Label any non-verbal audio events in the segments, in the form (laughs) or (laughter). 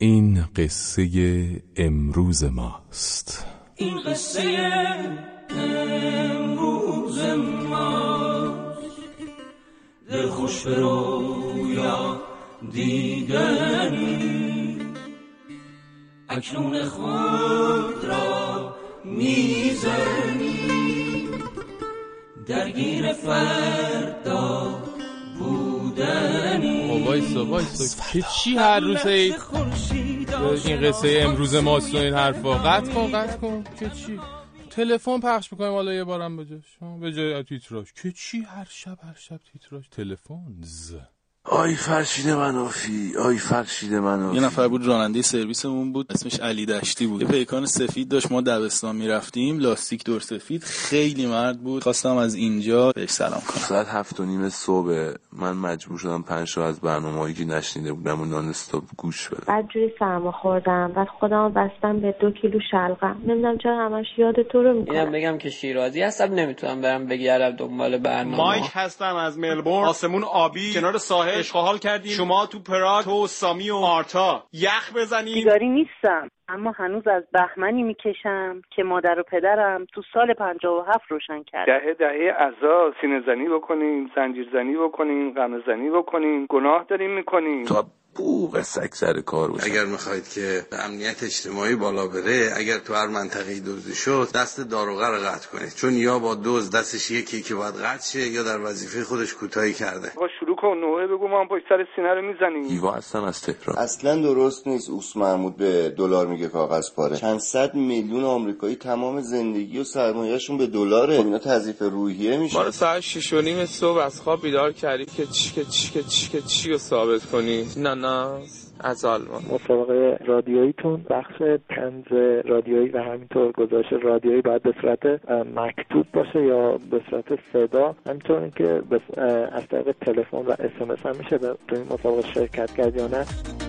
این قصه امروز ماست. این قصه امروز ماست. دل خوش به رویا دیدنی. اکنون خود را می‌زنی. درگیر فردا بودنی. وایسا وایسا. که چی هر روز این قصه امروز ماست و این حرفا. قطع کن قطع کن. که چی؟ تلفن پخش می‌کنیم حالا یه بارم به جاش به جای تیتراژ. که چی هر شب هر شب تیتراژ. تلفن ز. آی فرشید منافی آی فرشید منافی. یه نفر بود راننده سرویسمون بود اسمش علی دشتی بود. یه پیکان سفید داشت ما دبستان می‌رفتیم لاستیک دور سفید خیلی مرد بود. خواستم از اینجا بهش سلام کنم. ساعت هفت و نیم صبح. من مجبور شدم پنج شو از برنامه که نشنیده بودم و نان استاپ گوش بدم. بعد جوری سرما خوردم. بعد خودم بستم به دو کیلو شلغم. نمی‌دونم چرا همش یاد تو رو اینم می‌کنم بگم که شیرازی هستم. نمی‌تونم برم بگردم دنبال برنامه. مایک هستم از ملبورن. آسمون آبی. کنار ساحل. اشغال کردیم. شما تو پراگ تو سامی و مارتا یخ بزنیم. سیگاری نیستم اما هنوز از بهمنی می‌کشم که مادر و پدرم تو سال 57 روشن کرد. دهه دهه عزا سینه زنی بکنیم زنجیر زنی بکنیم غم زنی بکنیم گناه داریم می‌کنیم. تا بوغ سگ سر کار باشم اگر می‌خواید که امنیت اجتماعی بالا بره اگر تو هر منطقه دزدی شد دست داروغه رو قطع کنید. چون یا با دوز دستش یکی که باید قطع شه یا در وظیفه خودش کوتاهی کرده. با شروع کن. نوعه بگو ما هم پشت سر سینه رو می‌زنیم. ایوا هستم از تهران. اصلا درست نیست. اوس محمود به دلار میگه کاغذ پاره. چند صد میلیون آمریکایی تمام زندگی و سرمایهشون به دلاره. خب اینا تضعیف روحیه میشه. ما رو ساعت شیش و نیم صبح از خواب بیدار کردی که چی که چی که چی که چی رو ثابت کنی؟ نه نه. از آلمان. مسابقه رادیوییتون بخش تنز رادیویی و همینطور گزارش رادیویی باید به صورت مکتوب باشه یا به صورت صدا. همینطور که از طریق تلفن و اس هم میشه تو این مسابقه شرکت کرد یا نه.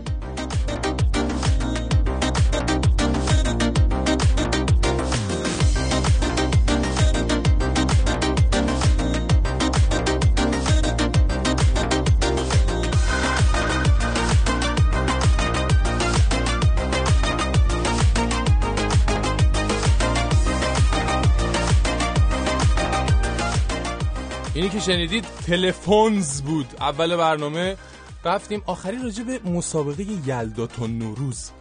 که شنیدید تلفنز بود. اول برنامه رفتیم. آخری راجع به مسابقه یلدا تا نوروز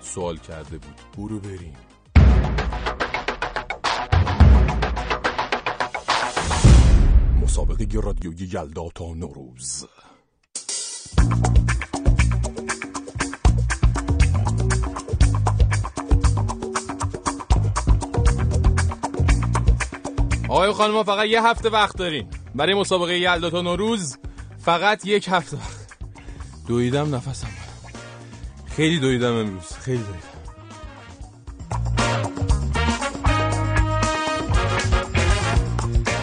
سوال کرده بود. برو بریم. مسابقه رادیویی یلدا تا نوروز. آقای خانم فقط یه هفته وقت داریم. برای مسابقه یلدا تا نوروز فقط یک هفته. دویدم نفسم. خیلی دویدم امروز. خیلی دویدم.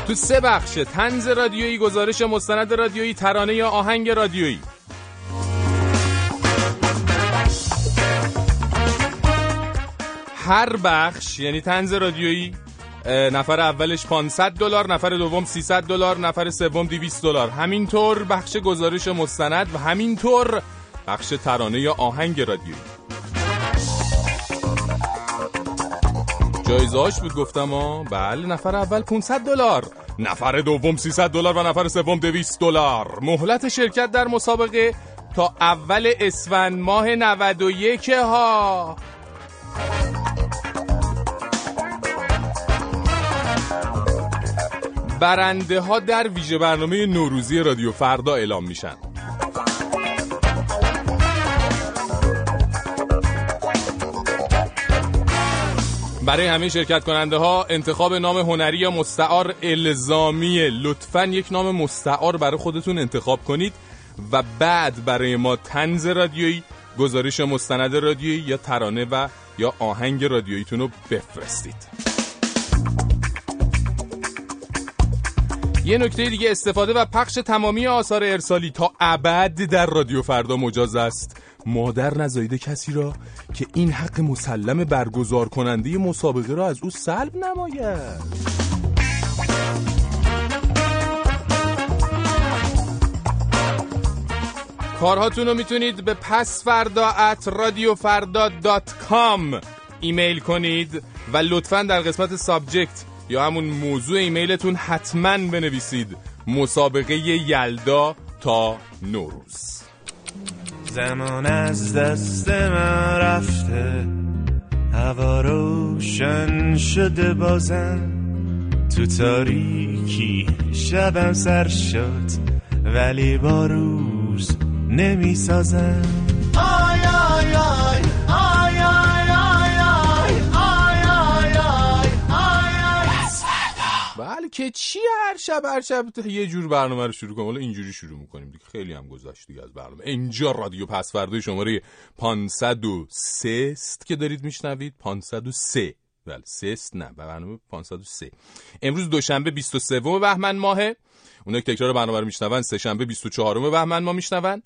تو سه بخش تنز رادیویی گزارش مستند رادیویی ترانه یا آهنگ رادیویی. هر بخش یعنی تنز رادیویی نفر اولش 500 دلار نفر دوم 300 دلار نفر سوم 200 دلار. همینطور بخش گزارش مستند و همینطور بخش ترانه یا آهنگ رادیویی جایزه هاش بود گفتم ها بله نفر اول 500 دلار نفر دوم 300 دلار و نفر سوم 200 دلار. مهلت شرکت در مسابقه تا اول اسفند ماه 91 ها. برنده ها در ویژه برنامه نوروزی رادیو فردا اعلام میشن. برای همه شرکت کننده ها انتخاب نام هنری یا مستعار الزامیه لطفا یک نام مستعار برای خودتون انتخاب کنید و بعد برای ما تنز رادیویی گزارش مستند رادیویی یا ترانه و یا آهنگ رادیوییتون رو بفرستید. یه نکته دیگه استفاده و پخش تمامی آثار ارسالی تا ابد در رادیو فردا مجاز است. مادر نزایده کسی را که این حق مسلم برگزار کننده مسابقه را از او سلب نماید. کارهاتون رو می‌تونید به پسفردا at رادیوفردا dot com ایمیل کنید و لطفا در قسمت سابجکت یا همون موضوع ایمیلتون حتما بنویسید. مسابقه یلدا تا نوروز. زمان از دست من رفته. هوا روشن شده بازم. تو تاریکی شبم سر شد. ولی با روز نمی سازم که چی هر شب هر شب یه جور برنامه رو شروع کنیم. حالا اینجوری شروع می‌کنیم دیگه. خیلی هم گذشت دیگه از برنامه. اینجا رادیو پس فردا شماره 503 است که دارید میشنوید. 503 بله سه است. نه برنامه 503 امروز دوشنبه 23 بهمن ماهه. اونایی که تکرار برنامه رو میشنون سه شنبه 24 بهمن ما میشنون.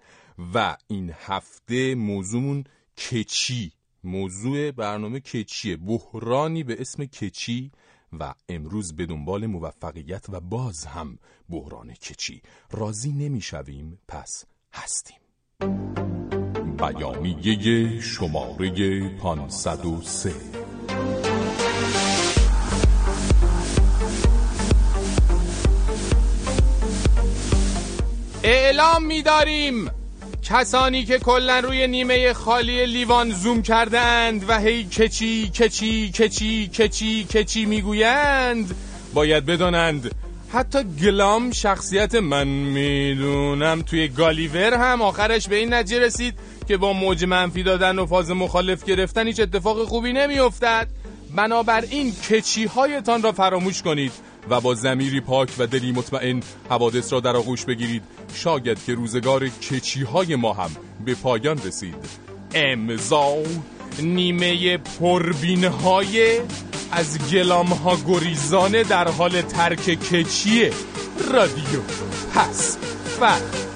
و این هفته موضوعمون کچی. موضوع برنامه کچیه. بحرانی به اسم کچی. و امروز به دنبال موفقیت و باز هم بحران کچی. راضی نمی‌شویم پس هستیم. بیانیه شماره 503 اعلام می‌داریم کسانی که کلا روی نیمه خالی لیوان زوم کردند و هی کچی کچی کچی کچی کچی می‌گویند باید بدانند. حتی گلام شخصیت من می‌دونم. توی گالیور هم آخرش به این نتیجه رسید که با موج منفی دادن و فاز مخالف گرفتن هیچ اتفاق خوبی نمیافتد. بنابراین کچی هایتان را فراموش کنید. و با زمیری پاک و دلی مطمئن حوادث را در آغوش بگیرید. شاید که روزگار کچی های ما هم به پایان رسید. امضا نیمه پربین های از گلام ها گریزانه در حال ترک کچیه رادیو پس فردا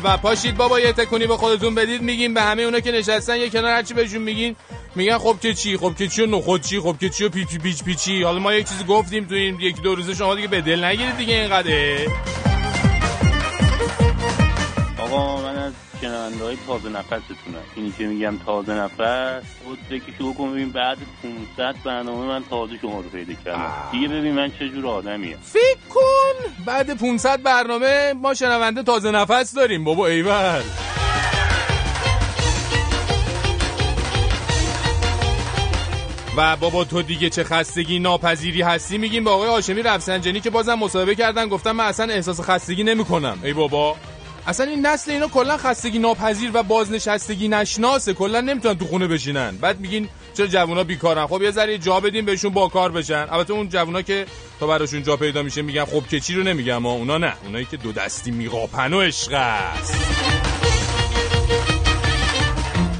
به پاشید بابا یه تکونی به خودتون بدید میگیم به همه اونا که نشستن یه کنار هرچی بهشون میگین میگن خب که چی؟ خب که چی و نخود چی؟ خب که چی و پیچ پیچ پیچی؟ حالا ما یک چیزی گفتیم تو این یک دو روزه شما دیگه به دل نگیرید دیگه اینقدر شنونده های تازه نفستونم اینی که میگم تازه نفس خود فکر شروع کن ببین بعد 500 برنامه من تازه شما رو پیدا کردم. دیگه ببین من چه جور آدمیم فکر کن بعد 500 برنامه ما شنونده تازه نفس داریم. بابا ایول. و بابا تو دیگه چه خستگی ناپذیری هستی؟ میگیم به آقای هاشمی رفسنجانی که بازم مصاحبه کردن گفتم من اصلا احساس خستگی نمی‌کنم. ای بابا. اصلا این نسل اینا کلا خستگی ناپذیر و بازنشستگی نشناسه. کلا نمی‌تونن تو خونه بشینن. بعد میگین چرا جوونا بیکارن. خب یه ذره جا بدیم بهشون با کار بشن. البته اون جوونا که تا براشون جا پیدا میشه میگن خب که چی رو نمیگم ما اونا نه. اونایی که دو دستی میقاپن و عشق است.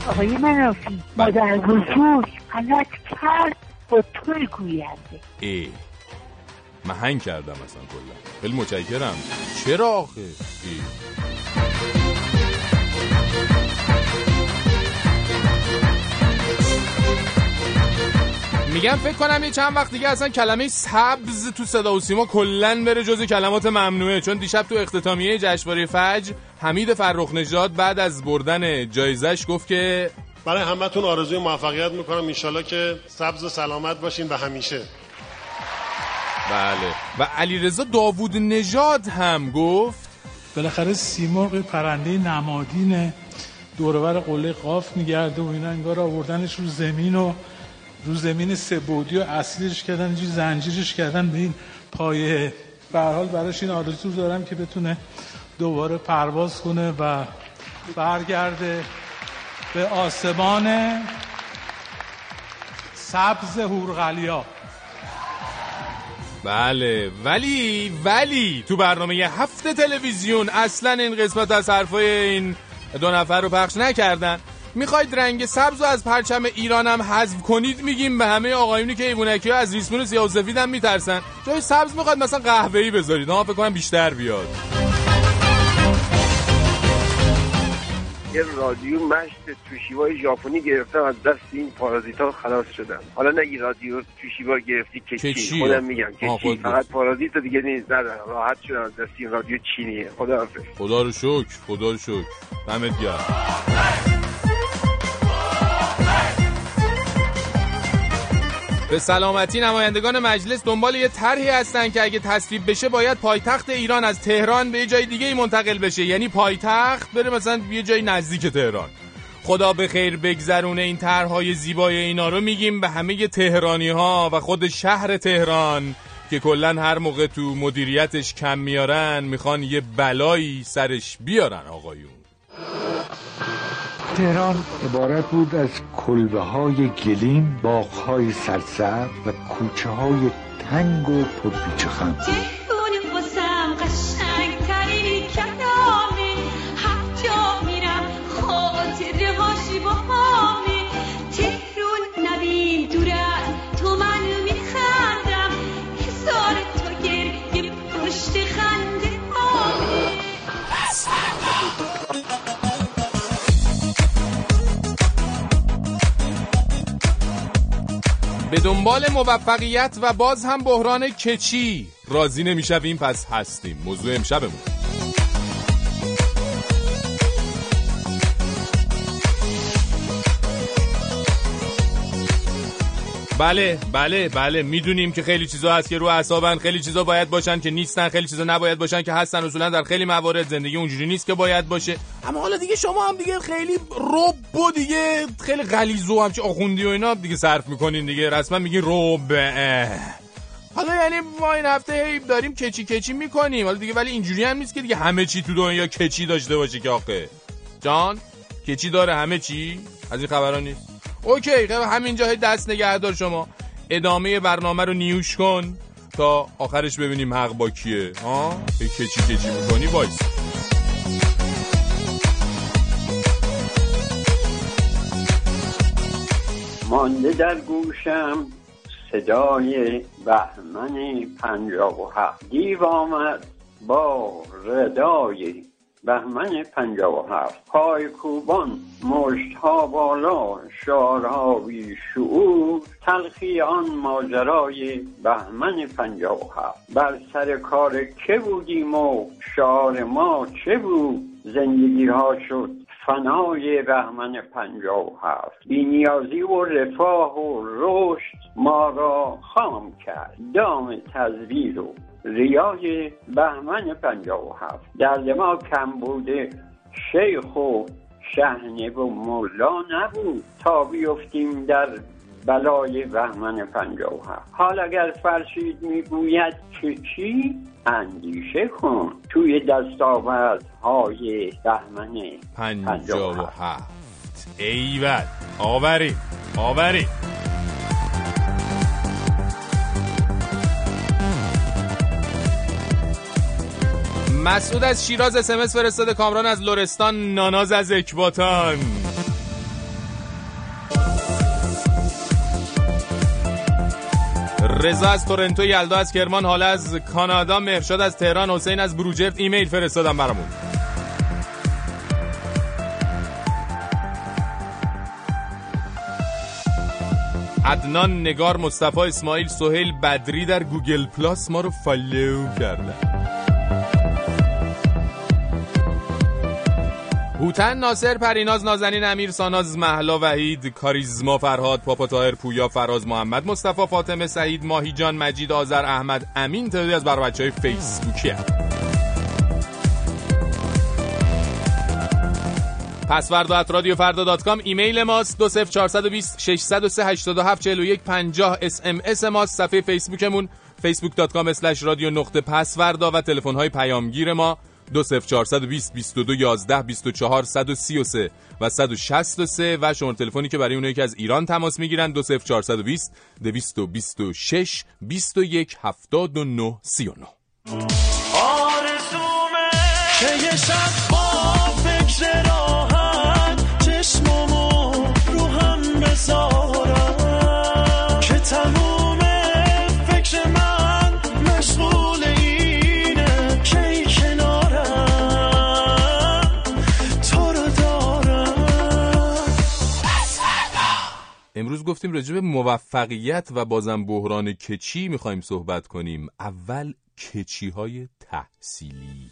آقای منافی مادر بزرگ غلط کرد با توی گوینده. ای من هنگ کردم اصلا کلا. خیلی متشکرم. چرا آخه؟ ای. میگم فکر کنم یه چند وقت دیگه اصلا کلمه سبز تو صدا و سیما کلا بره جز کلمات ممنوعه چون دیشب تو اختتامیه جشنواره فجر حمید فرخ نژاد بعد از بردن جایزش گفت که برای همتون آرزوی موفقیت می‌کنم. انشالله که سبز و سلامت باشین و همیشه. بله. و علیرضا داوود نژاد هم گفت بالاخره سیمرغ پرنده نمادین دورور قله قاف میگرده و اینا انگار آوردنش رو زمین و رو زمین سبودی و اصلیش کردن اینجوری زنجیرش کردن به این پایه. به حال براش این آرزو دارم که بتونه دوباره پرواز کنه و برگرده به آسمان سبز هورغلیا. بله ولی ولی تو برنامه هفته تلویزیون اصلا این قسمت از حرفای این دو نفر رو پخش نکردن. می‌خواید رنگ سبز رو از پرچم ایران هم حذف کنید میگیم به همه آقایونی که ایوونکی ها از ریسمون سیاه و سفید هم میترسن. جای سبز می‌خواد مثلا قهوه‌ای بذارید. ها فکر کنم بیشتر بیاد. یه رادیو مشت توشیبای ژاپنی گرفتم از دست این پارازیت ها خلاص شدم. حالا نگی رادیو توشیبا گرفتی که چی؟ خودم میگم که فقط پارازیت دیگه نیست ندارم راحت شدم از دست این رادیو چینیه. خدا حافظ. خدا رو شکر خدا رو شکر. دمت گرم. به سلامتی نمایندگان مجلس دنبال یه طرحی هستن که اگه تصویب بشه باید پایتخت ایران از تهران به یه جای دیگه منتقل بشه. یعنی پایتخت بره مثلا یه جای نزدیک تهران. خدا به خیر بگذرونه این طرحهای زیبای اینا رو میگیم به همه تهرانی ها و خود شهر تهران که کلا هر موقع تو مدیریتش کم میارن می‌خوان یه بلایی سرش بیارن آقایون. تهران. عبارت بود از کلبه های گلیم باغ های سرسبز و کوچه های تنگ و پرپیچ خم به دنبال موفقیت و باز هم بحران کچی. راضی نمی‌شویم پس هستیم. موضوع امشبمون. بله بله بله می‌دونیم که خیلی چیزا هست که رو اعصابن خیلی چیزا باید باشن که نیستن خیلی چیزا نباید باشن که هستن اصولا در خیلی موارد زندگی اونجوری نیست که باید باشه. اما حالا دیگه شما هم دیگه خیلی رب و دیگه خیلی غلیظ و همچه آخوندی و اینا دیگه صرف می‌کنین دیگه رسما میگین رب. حالا یعنی ما این هفته هی داریم که چی که چی می‌کنیم. حالا دیگه ولی اینجوری هم نیست که دیگه همه چی تو دنیا که چی داشته باشه که آخه. جان که چی داره همه چی؟ از این خبران نیست. OK خب همینجا دست نگهدار شما. ادامه برنامه رو نیوش کن تا آخرش ببینیم حق با کیه. ها؟ که چی که چی می‌کنی وایس. مانده در گوشم صدای بهمن پنجاب و هفت. دیو آمد با ردای بهمن پنجاب و هفت. پای کوبان مشتها بالا شارها بی شعور. تلخی آن ماجرای بهمن پنجاب و هفت. بر سر کار که بودیم و شعار ما چه بود؟ زندگی ها شد فنای بهمن پنجاه و هفت. بینیازی و رفاه و رشد ما را خام کرد. دام تزویر و ریای بهمن پنجاه و هفت. در ما کم بوده شیخ و شهنه و مولا نبود. تا بیفتیم در بلای بهمن پنجاه و هفت. حال اگر فرشید می‌گوید که چی؟ اندیشه کن. توی دستاوردهای بهمن پنجاه و هفت. ایول آوری آوری مسعود از شیراز اسمس فرستاده کامران از لرستان ناناز از اکباتان. رضا از تورنتو یلدا از کرمان حالا از کانادا مهرشاد از تهران حسین از بروجرد. ایمیل فرستادم برامون. عدنان نگار مصطفی اسماعیل سهیل بدری در Google Plus ما رو follow کردن. هوتن ناصر پریناز نازنین امیر ساناز محلا وحید کاریزما فرهاد پاپا طاهر پویا فراز محمد مصطفی فاطمه سعید ماهی جان مجید آذر احمد امین تعدادی از بر بچه های فیسبوکی هم. پسفردا at رادیو فردا dot com ایمیل ماست 20420 603 87 41 50 SMS ماست صفحه فیسبوکمون facebook.com slash رادیو نقطه پسفردا و تلفن های پیامگیر ما 20420 22 11 24 133 و 163 و شماره تلفنی که برای اونایی که از ایران تماس می‌گیرن. 20420 226 21 79 39 آرزومه که یه شب گفتیم راجع به موفقیت و بازم بحران کچی می‌خوایم صحبت کنیم. اول کچی های تحصیلی.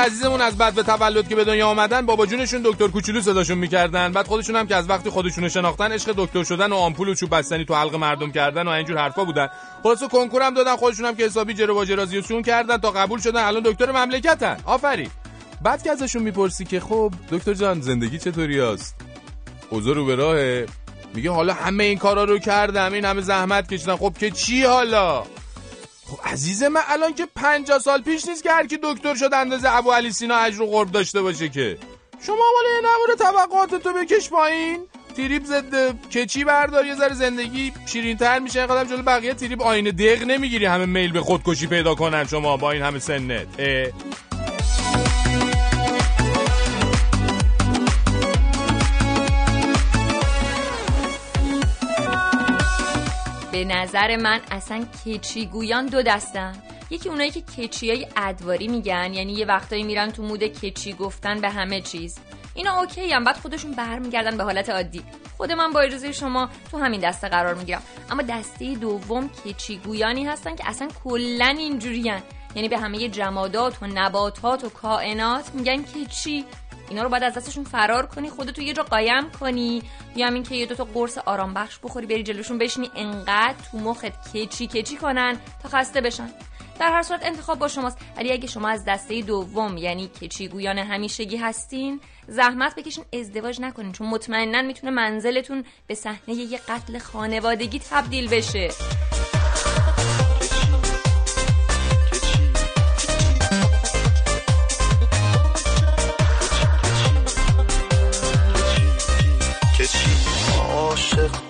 عزیزمون از بعد به تولد که به دنیا آمدن بابا جونشون دکتر کوچولو صداشون می‌کردن. بعد خودشون هم که از وقتی خودشونو شناختن عشق دکتر شدن و آمپول و چوب بستنی تو حلق مردم کردن و اینجور حرفا بودن. خلاص کنکور هم دادن خودشون هم که حسابی جر و جرازیشون کردن تا قبول شدن. الان دکتر مملکتن. آفرین. بعد که ازشون می‌پرسی که خب دکتر جان زندگی چطوری است اوضاع رو به راهه. میگه حالا همه این کارا رو کردم این همه زحمت کشیدم. خب که چی حالا؟ خب عزیز من الان که 50 سال پیش نیست که هر کی دکتر شد اندازه ابو علی سینا اجر و قرب داشته باشه که. شما ولی نمور طبقات تو بکش پایین. تریب ضد کچی بردار یه ذره زندگی شیرین تر میشه اینقدر جلو بقیه تریب آینه دق نمی‌گیری. همه میل به خودکشی پیدا کنن شما با این همه سنت. اه. به نظر من اصلا کچی گویان دو دستن. یکی اونایی که کچی های ادواری میگن یعنی یه وقتایی میرن تو مود کچی گفتن به همه چیز. اینا اوکی هم بعد خودشون برمیگردن به حالت عادی. خود من با اجازه شما تو همین دسته قرار می‌گیرم. اما دسته دوم کچی گویانی هستن که اصلا کلا اینجورین. یعنی به همه جمادات و نباتات و کائنات میگن کچی اینا رو باید از دستشون فرار کنی خودتو یه جا قایم کنی. یا همین که یه دوتا قرص آرام بخش بخوری بری جلوشون بشینی. انقدر تو مخت کچی کچی کنن تا خسته بشن. در هر صورت انتخاب با شماست. ولی اگه شما از دسته دوم یعنی کچی گویان همیشگی هستین زحمت بکشین ازدواج نکنین. چون مطمئنا می‌تونه منزلتون به صحنه یه قتل خانوادگی تبدیل بشه.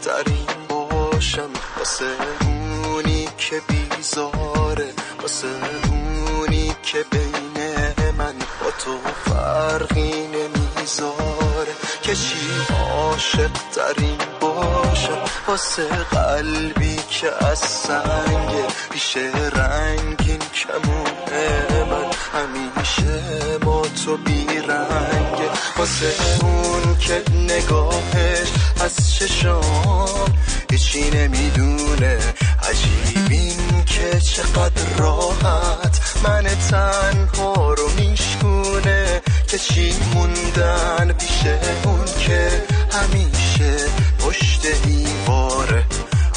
ترین باشم واسه اونی که بیزاره واسه اونی که بین من با تو فرقی نمی‌ذاره. کچی عاشق ترین باشم واسه قلبی که از سنگ پیش رنگین کمونه. همیشه با تو بیرنگه واسه اون که نگاهش از چشام هیچی نمی‌دونه. عجیبین که چقدر راحت. من تنها رو میشکونه که چی موندن. پیش اون که همیشه پشت دیواره.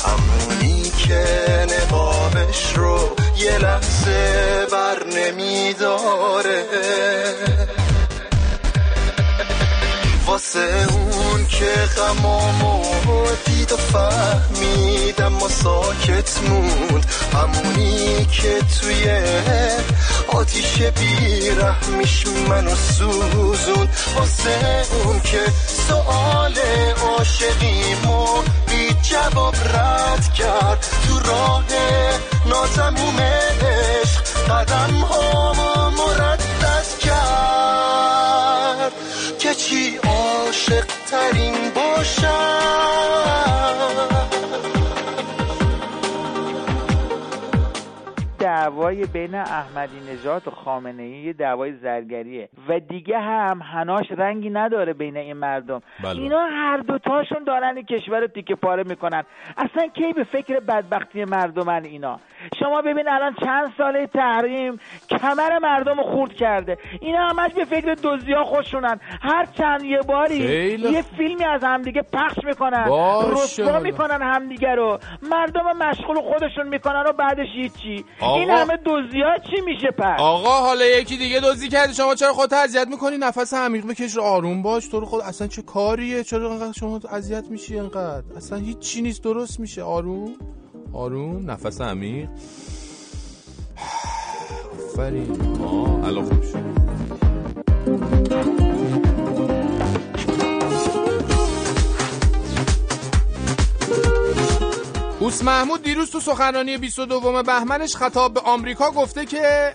همونی که نقابش رو یه لحظه بر نمیداره. واسه اون که غمامو دید و فهمیدم و ساکت موند. همونی که توی آتیش بیرحمیش منو سوزون واسه اون که سؤال عاشقیمو بی جواب رد کرد. تو راه ناتموم عشق قدم هامو مردد کرد. که چی عاشق ترین باشم؟ دعوای بین احمدی نژاد و خامنه ای یه دعوای زرگریه. و دیگه هم هناش رنگی نداره بین این مردم. بله. اینا هر دوتاشون دارن این کشور رو تیکه پاره می‌کنن. اصلا کی به فکر بدبختی مردمن اینا؟ شما ببین الان چند ساله تحریم کمر مردم رو خورد کرده. اینا همش به فکر دزدی ها خوشونن هر چند یه باری خیلی یه فیلمی از همدیگه پخش می‌کنن. رسوا. می‌کنن همدیگه رو. مردم مشغول خودشون می‌کنن و بعدش هیچی. این همه دزدی ها چی میشه پس؟ آقا حالا یکی دیگه دزدی کردی شما چرا خودت اذیت می‌کنی؟ نفس عمیق بکش رو آروم باش. تو رو خود اصلا چه کاریه؟ چرا انقدر شما اذیت میشی انقدر؟ اصلا هیچ چی نیست درست میشه. آروم آروم. نفس عمیق. (sighs) آفرین. آه الان خوب شد. اوس محمود دیروز تو سخنرانی 22 بهمنش خطاب به آمریکا گفته که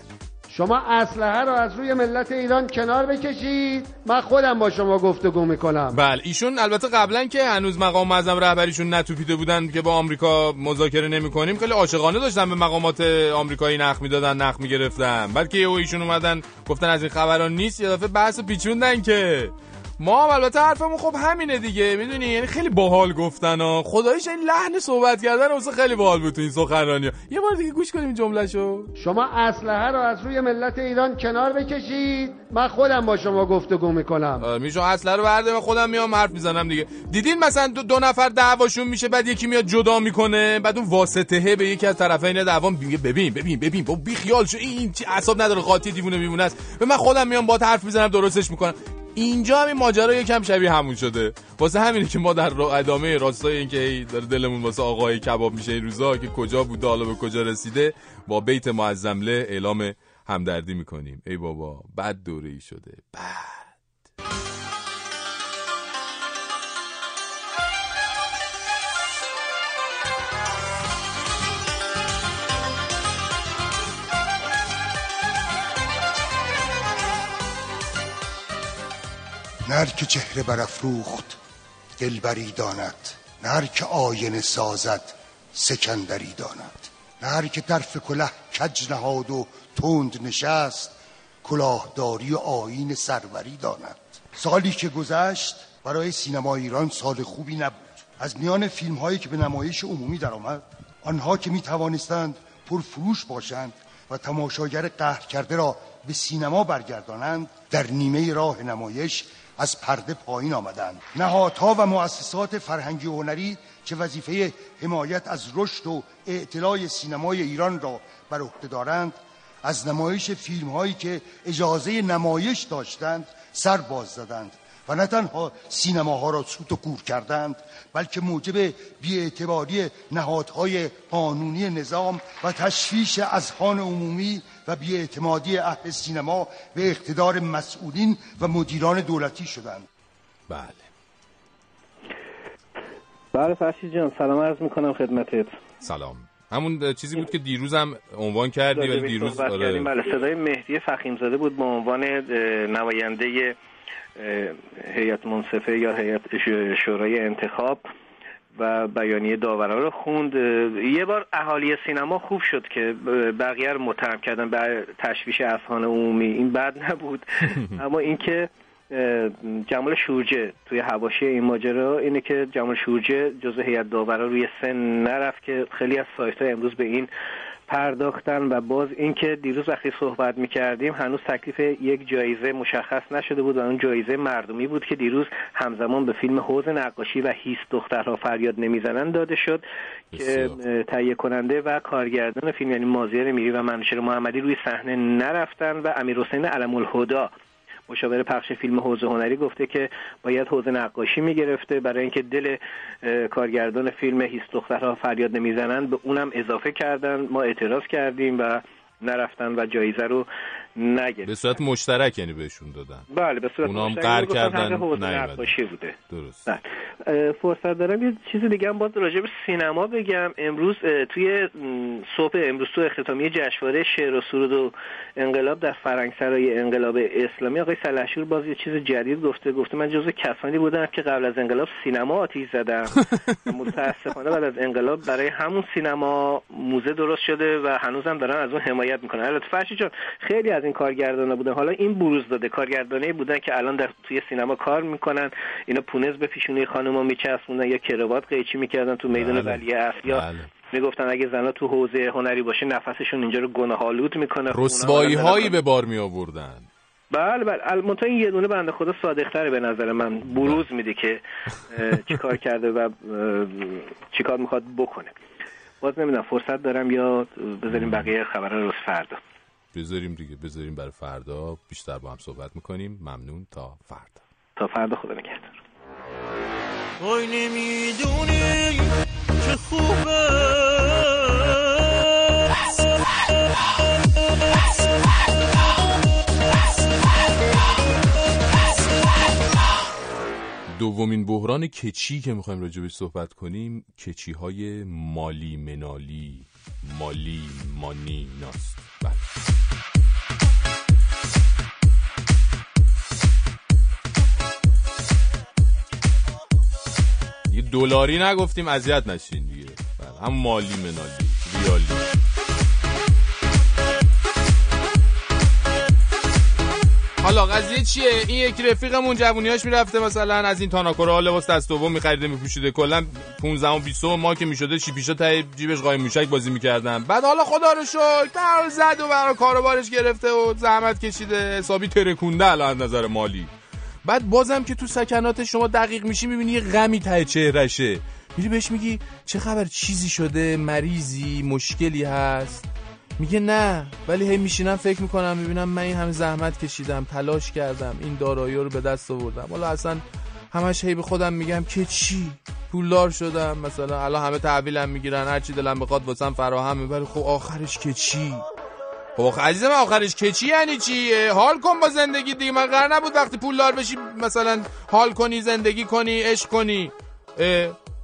شما اسلحه رو از روی ملت ایران کنار بکشید. من خودم با شما گفتگو می‌کنم. بله ایشون البته قبلا که هنوز مقام معظم رهبریشون نتوپیده بودن که با آمریکا مذاکره نمی کنیم خیلی عاشقانه داشتن به مقامات آمریکایی نخ می‌دادن نخ می‌گرفتن. بعد که یهو ایشون اومدن گفتن از این خبران نیست. یه دفعه بحث پیچوندن که ما هم البته حرفمون خب همینه دیگه می‌دونی؟ یعنی خیلی باحال گفتن ها. خدایش این لحن صحبت کردن واسه خیلی باحال بود تو این سخنرانی یه بار دیگه گوش کنیم جملهشو. شما اسلحه رو از روی ملت ایران کنار بکشید. من خودم با شما گفتگو می‌کنم. میشو اصلا رو برده و خودم میام حرف می‌زنم دیگه. دیدین مثلا دو, دو نفر دعواشون میشه بعد یکی میاد جدا می‌کنه بعد اون واسطه به یکی از طرفین دعوا میگه ببین ببین ببین بابا بی خیال شو این چی اعصاب نداره قاطی دیوونه میمونه است. به من خودم میام با حرف می‌زنم درستش می‌کنم. اینجا همین ماجرا یکم شبیه همون شده. واسه همینه که ما در ادامه راستای این که داره دلمون واسه آقای کباب میشه این روزا که کجا بوده حالا به کجا رسیده با بیت معظمله اعلام همدردی می‌کنیم. ای بابا بد دوره ای شده. بد. نر که چهره برافروخت دلبری داند. نر که آینه سازد سکندری داند. نر که طرف کله کج نهاد و تند نشست کلاهداری و آیین سروری داند. سالی که گذشت برای سینما ایران سال خوبی نبود. از میان فیلم هایی که به نمایش عمومی درآمد آنها که می توانستند پرفروش باشند و تماشاگر قهر کرده را به سینما برگردانند در نیمه راه نمایش از پرده پایین آمدند نهادها و مؤسسات فرهنگی و هنری که وظیفه حمایت از رشد و اعتلاع سینمای ایران را بر عهده دارند از نمایش فیلم هایی که اجازه نمایش داشتند سر باز زدند و نه تنها سینماها را سوت و کور کردند بلکه موجب بیاعتباری نهادهای قانونی نظام و تشویش اذهان عمومی و بیاعتمادی اهل سینما به اقتدار مسئولین و مدیران دولتی شدند. بله. بله فرشید جان سلام عرض می‌کنم خدمتت. سلام. همون چیزی بود که دیروز هم عنوان کردی ولی دیروز آره. بله صدای مهدی فخیمزاده بود به عنوان نماینده هیئت منصفه یا هیئت شورای انتخاب. و بیانیه داورا رو خوند. یه بار اهالی سینما خوب شد که بقیه رو متهم کردن به تشویش اذهان عمومی. این بد نبود. (laughs) اما اینکه جمال شورجه توی حواشی این ماجرا اینه که جمال شورجه جزء هیئت داورا روی سن نرفت که خیلی از سایت ها امروز به این پرداختن و باز اینکه دیروز وقتی صحبت می‌کردیم هنوز تکلیف یک جایزه مشخص نشده بود و اون جایزه مردمی بود که دیروز همزمان به فیلم حوز نقاشی و هیست دخترها فریاد نمی‌زنن داده شد که تهیه کننده و کارگردان فیلم یعنی مازیار میری و منوشر محمدی روی صحنه نرفتن و امیر حسین علم الهدا مشاور پخش فیلم حوزه هنری گفته که باید حوزه نقاشی می‌گرفته. برای اینکه دل کارگردان فیلم هیست دخترها فریاد نمی‌زنن به اونم اضافه کردن. ما اعتراض کردیم و نرفتن و جایزه رو نگرفتن. به صورت مشترک یعنی بهشون دادن. بله به صورت اونا هم مشترک. قهر گفتن کردن. نقاشی بوده. درست. بله. فرصت دارم یه چیز دیگه هم باز راجع به سینما بگم. امروز توی صبح امروز تو اختتامیه جشنواره شعر و سرود و انقلاب در فرنگسرای انقلاب اسلامی آقای سلحشور باز یه چیز جدید گفته. گفته من جزو کسانی بودم که قبل از انقلاب سینما آتیش زدم. (laughs) متاسفانه بعد از انقلاب برای همون سینما موزه درست شده و هنوزم دارن از اون حمایت می‌کنن. البته فرشی جان خیلی از این کارگردانا بودن. حالا این بروز داده. کارگردانه بودن که الان در توی سینما کار می‌کنن. اینا پونز به پیشونی خانوما میچسبوندن یا کراوات قیچی می‌کردن تو میدان بله. ولی عصر یا می‌گفتن اگه زنا تو حوزه هنری باشه نفسشون اینجا رو گناه آلود می‌کنه رسوایی هایی به بار می آوردن بله. بله البته این یه دونه بنده خدا صادقتره به نظر من. بروز میده که چیکار کرده و چیکار می‌خواد بکنه. باز نمی‌دونم فرصت دارم یا بذاریم بقیه خبرها رو فردا. بذاریم دیگه بذاریم برای فردا بیشتر با هم صحبت می‌کنیم. ممنون. تا فردا. تا فردا خدا نگهدار. وای نمی‌دونی که خوبه. دومین بحران کچی که می‌خوایم راجبش صحبت کنیم کچی های مالی منالی. مالی مانی ناست بله. دلاری نگفتیم اذیت نشین دیگه بله. هم مالی منالی ریالی حالا قضیه چیه؟ این یکی رفیقمون جوونیاش می‌رفته مثلا از این تاناکورا. لباس دست دوم میخریده میپوشیده. کلا 15 و 20 ما که می‌شده چی پیشا تای جیبش قایم موشک بازی می‌کردن. بعد حالا خدا رو شکر برا زد و برا کاروبارش گرفته و زحمت کشیده. حسابی ترکونده الان نظر مالی. بعد بازم که تو سکنات شما دقیق میشی می‌بینی یه غمی ته چهرشه. میری بهش میگی چه خبر؟ چیزی شده مریضی مشکلی هست. میگه نه ولی هی میشینم فکر می‌کنم می‌بینم من این همه زحمت کشیدم تلاش کردم این دارایی رو به دست آوردم. حالا اصلا همش هی به خودم میگم که چی؟ پولدار شدم مثلا الان همه تحویلم می‌گیرن هر چی دلم بخواد واسم فراهم ولی خب آخرش که چی؟ خب عزیزم آخرش که چی یعنی چی؟ حال کن با زندگی دیگه. من قرار نبود وقتی پولدار بشی مثلا حال کنی زندگی کنی عشق کنی.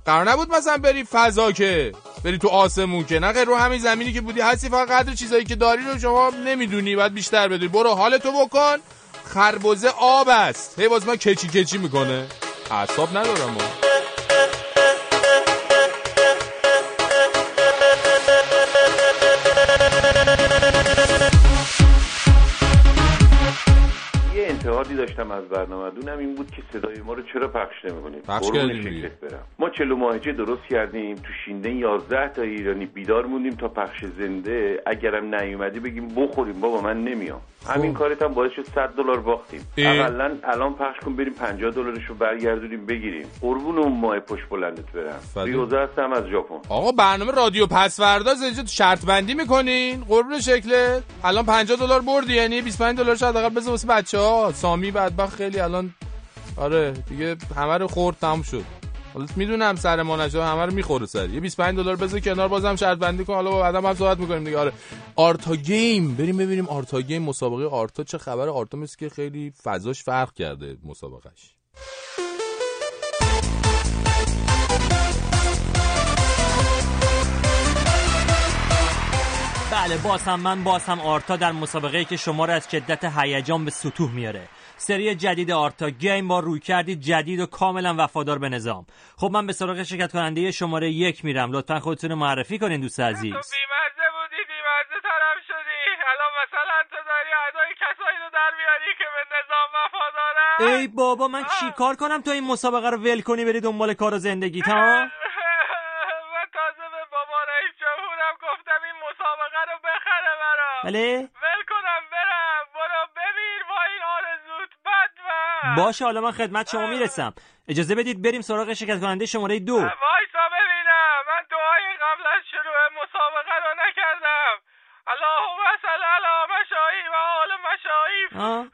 قرار نبود مثلا بری فضا که بری تو آسمون که. نه رو همین زمینی که بودی هستی فقط قدر چیزایی که داری رو شما نمی‌دونی باید بیشتر بدونی. برو حالتو بکن. خربزه آب است. هی باز من کچی کچی می‌کنه. اعصاب ندارم ما. داشتم از برنامه. دونم این بود که صدای ما رو چرا پخش نمی‌کنید پخش کردیم. برم. ما چلو ماهجه درست کردیم. تو شینده 11 تا ایرانی بیدار موندیم تا پخش زنده. اگرم نیومدی بگیم بخوریم. بابا من نمیام. همین کارت هم باعث شد 100 دلار باختیم. اقلا الان پخش کن بریم 50 دلارش رو برگردونیم بگیریم. قربون اون ماه پشت بلندت برم. فدا. ریوزه هستم از ژاپن. آقا برنامه رادیو پسورداز اینجا شرط بندی می‌کنین؟ قربون شکلت. الان 50 دلار بردی یعنی 25 دلار شاید حداقل بذار واسه بچه ها سامی بدبخت خیلی الان. آره دیگه همه رو خورد تموم شد. حالا می‌دونم سر ما نشه همه رو می‌خوره سر. یه 25 دلار بذار کنار بازم شرط بندی کن. حالا بعدا هم صحبت می‌کنیم دیگه. آره. آرتا game. بریم ببینیم آرتا game مسابقه آرتا چه خبر. آرتا مثل که خیلی فضاش فرق کرده مسابقهش. بله باز من باز هم آرتا در مسابقه که شما را از شدت هیجان به ستوه میاره. سری جدید آرتا گیم با روی کردی جدید و کاملا وفادار به نظام. خب من به سراغ شرکت کننده شماره یک میرم. لطفا خودتون رو معرفی کنین دوست عزیز. بیمزه بودی بیمزه ترم شدی. الان مثلا تو داری ادای کسایی رو در میاری که به نظام وفادارن؟ ای بابا من چیکار کنم تو این مسابقه رو ول کنی بری دنبال کار و زندگیت ها (laughs) من تازه به بابا رئیس جمهورم گفتم این مسابقه رو بخره برام. بله ول کنم برم برو ببین با این آرزوت بدبخت باشه حالا من خدمت شما می‌رسم. اجازه بدید بریم سراغ شرکت کننده شماره دو. وایسا ببینم. من دعای قبل از شروع مسابقه رو نکردم. اللهم صل علی مشایی و آل مشایی ها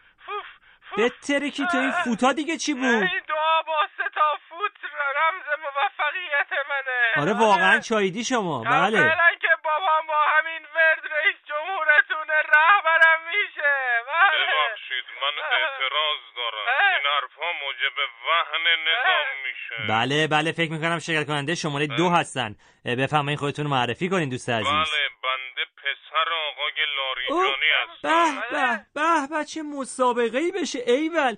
بترکی تو این فوتا دیگه چی بود؟ این دعا با سه تا فوت رمز موفقیت منه. آره واقعا چاییدی شما. بله فعلا که بابام با همین ورد رئیس جمهورتونه رهبرم میشه بله ببخشید من اعتراض دارم این حرفها موجب وهن نظام میشه بله بله فکر می‌کنم شرکت کننده شماره دو هستن. اه، بفرمایید خودتون معرفی کنین دوست عزیز. بله بنده پسر آقای لاریجانی هستم. به به به به چه مسابقه ای بشه ایول.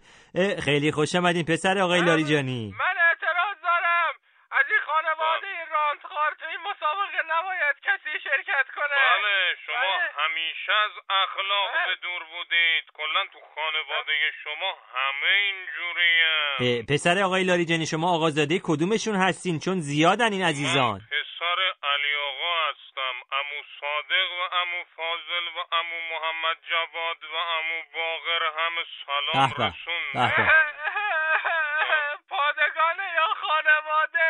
خیلی خوش آمدین پسر آقای لاریجانی من اعتراض دارم از این خانواده این راندخار تو این مسابقه نباید کسی شرکت کنه بله شما همیشه از اخلاق به دور بودید کلا تو خانواده شما همه اینجورین اه، پسر آقای لاریجانی شما آقازاده کدومشون هستین؟ چون زیادن این عزیزان. پسر علی آقا هستم. امو صادق و امو فاضل و امو محمد جواد و امو باقر همه سلام به به. رسوندن. به به. (laughs) پادگانه یا خانواده.